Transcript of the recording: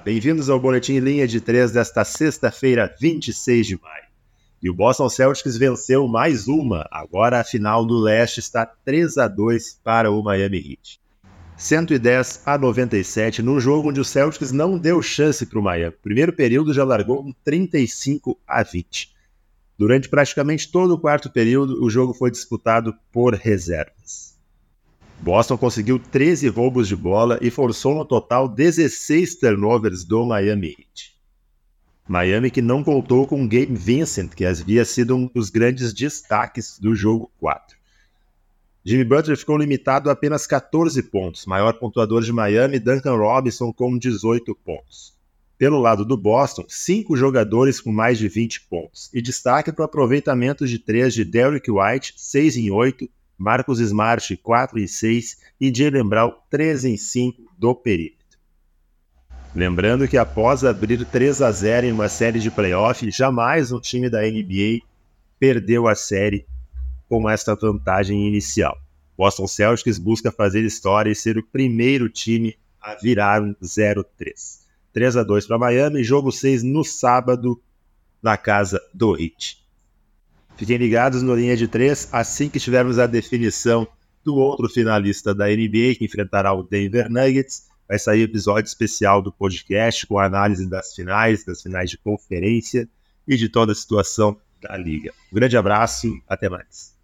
bem-vindos ao Boletim Linha de 3 desta sexta-feira, 26 de maio. E o Boston Celtics venceu mais uma, agora a final do leste está 3 a 2 para o Miami Heat. 110 a 97, num jogo onde o Celtics não deu chance para o Miami. Primeiro período já largou com 35 a 20. Durante praticamente todo o quarto período, o jogo foi disputado por reservas. Boston conseguiu 13 roubos de bola e forçou no total 16 turnovers do Miami Heat. Miami que não contou com Gabe Vincent, que havia sido um dos grandes destaques do jogo 4. Jimmy Butler ficou limitado a apenas 14 pontos, maior pontuador de Miami, Duncan Robinson com 18 pontos. Pelo lado do Boston, cinco jogadores com mais de 20 pontos, e destaque para o aproveitamento de 3 de Derrick White, 6 em 8, Marcos Smart 4 em 6 e Jalen Brown 3 em 5 do perímetro. Lembrando que após abrir 3 a 0 em uma série de playoff, jamais um time da NBA perdeu a série com esta vantagem inicial. Boston Celtics busca fazer história e ser o primeiro time a virar um 0-3. 3 a 2 para Miami, jogo 6 no sábado na casa do Heat. Fiquem ligados no linha de três assim que tivermos a definição do outro finalista da NBA que enfrentará o Denver Nuggets. Vai sair episódio especial do podcast com análise das finais, das finais de conferência e de toda a situação da liga. Um grande abraço, até mais.